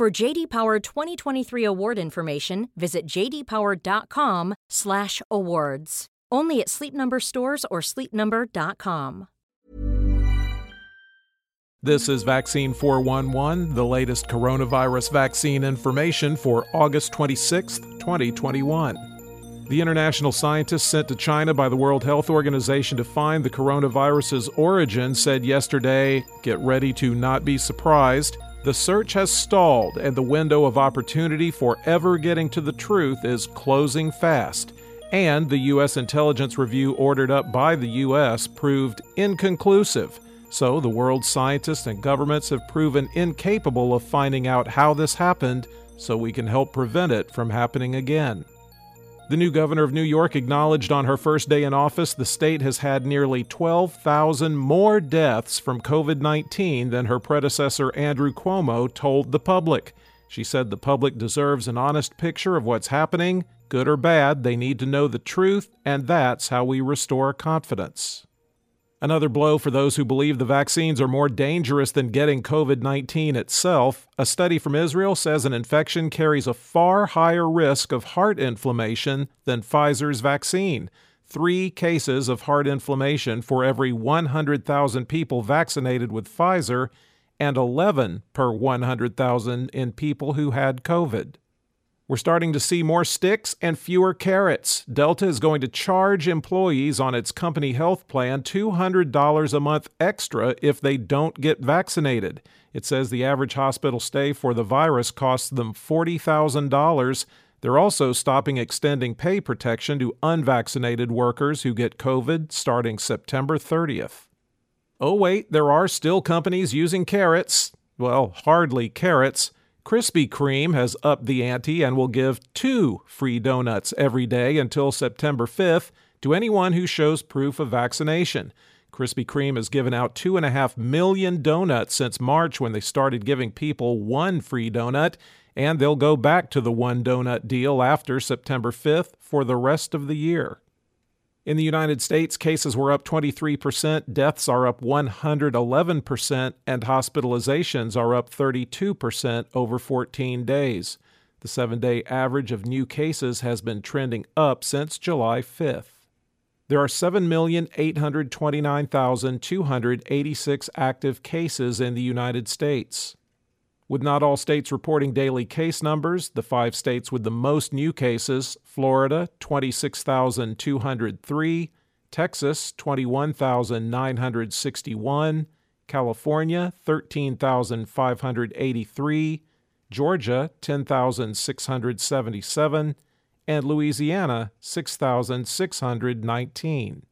For JD Power 2023 award information, visit jdpower.com/awards. Only at Sleep Number stores or sleepnumber.com. This is Vaccine 411, the latest coronavirus vaccine information for August 26, 2021. The international scientists sent to China by the World Health Organization to find the coronavirus's origin said yesterday, get ready to not be surprised. The search has stalled, and the window of opportunity for ever getting to the truth is closing fast. And the U.S. intelligence review ordered up by the U.S. proved inconclusive. So the world's scientists and governments have proven incapable of finding out how this happened so we can help prevent it from happening again. The new governor of New York acknowledged on her first day in office the state has had nearly 12,000 more deaths from COVID 19 than her predecessor Andrew Cuomo told the public. She said the public deserves an honest picture of what's happening. Good or bad, they need to know the truth, and that's how we restore confidence. Another blow for those who believe the vaccines are more dangerous than getting COVID 19 itself. A study from Israel says an infection carries a far higher risk of heart inflammation than Pfizer's vaccine. Three cases of heart inflammation for every 100,000 people vaccinated with Pfizer, and 11 per 100,000 in people who had COVID. We're starting to see more sticks and fewer carrots. Delta is going to charge employees on its company health plan $200 a month extra if they don't get vaccinated. It says the average hospital stay for the virus costs them $40,000. They're also stopping extending pay protection to unvaccinated workers who get COVID starting September 30th. Oh, wait, there are still companies using carrots. Well, hardly carrots. Krispy Kreme has upped the ante and will give two free donuts every day until September 5th to anyone who shows proof of vaccination. Krispy Kreme has given out 2.5 million donuts since March when they started giving people one free donut, and they'll go back to the one donut deal after September 5th for the rest of the year. In the United States, cases were up 23%, deaths are up 111%, and hospitalizations are up 32% over 14 days. The seven day average of new cases has been trending up since July 5th. There are 7,829,286 active cases in the United States. With not all states reporting daily case numbers, the five states with the most new cases Florida, 26,203, Texas, 21,961, California, 13,583, Georgia, 10,677, and Louisiana, 6,619.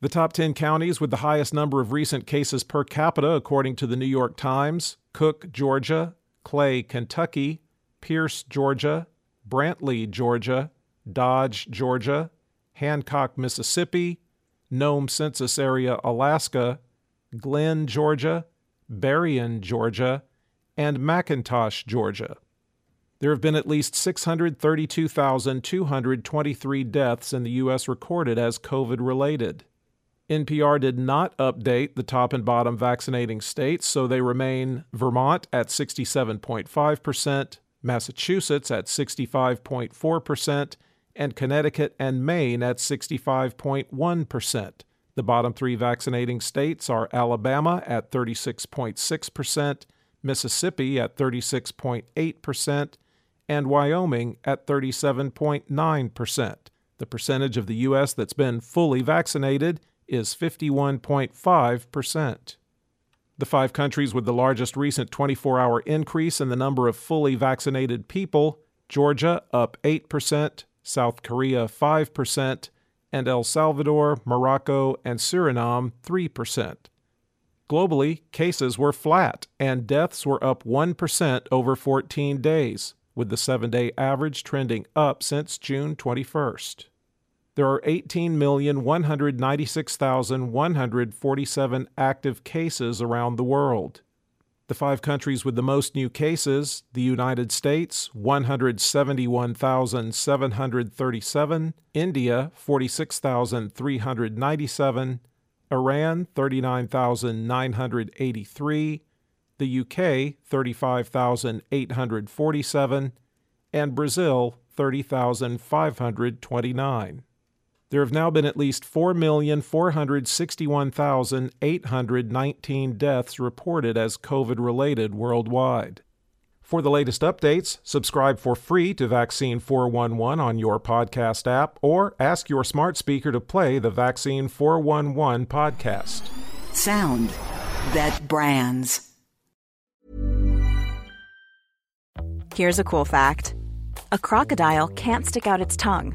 The top 10 counties with the highest number of recent cases per capita, according to the New York Times Cook, Georgia, Clay, Kentucky, Pierce, Georgia, Brantley, Georgia, Dodge, Georgia, Hancock, Mississippi, Nome Census Area, Alaska, Glynn, Georgia, Berrien, Georgia, and McIntosh, Georgia. There have been at least 632,223 deaths in the U.S. recorded as COVID related. NPR did not update the top and bottom vaccinating states, so they remain Vermont at 67.5%, Massachusetts at 65.4%, and Connecticut and Maine at 65.1%. The bottom three vaccinating states are Alabama at 36.6%, Mississippi at 36.8%, and Wyoming at 37.9%. The percentage of the U.S. that's been fully vaccinated is 51.5%. The five countries with the largest recent 24 hour increase in the number of fully vaccinated people Georgia up 8%, South Korea 5%, and El Salvador, Morocco, and Suriname 3%. Globally, cases were flat and deaths were up 1% over 14 days. with the seven day average trending up since June 21st. There are 18,196,147 active cases around the world. The five countries with the most new cases the United States, 171,737, India, 46,397, Iran, 39,983, the UK, 35,847, and Brazil, 30,529. There have now been at least 4,461,819 deaths reported as COVID related worldwide. For the latest updates, subscribe for free to Vaccine 411 on your podcast app or ask your smart speaker to play the Vaccine 411 podcast. Sound that brands. Here's a cool fact a crocodile can't stick out its tongue.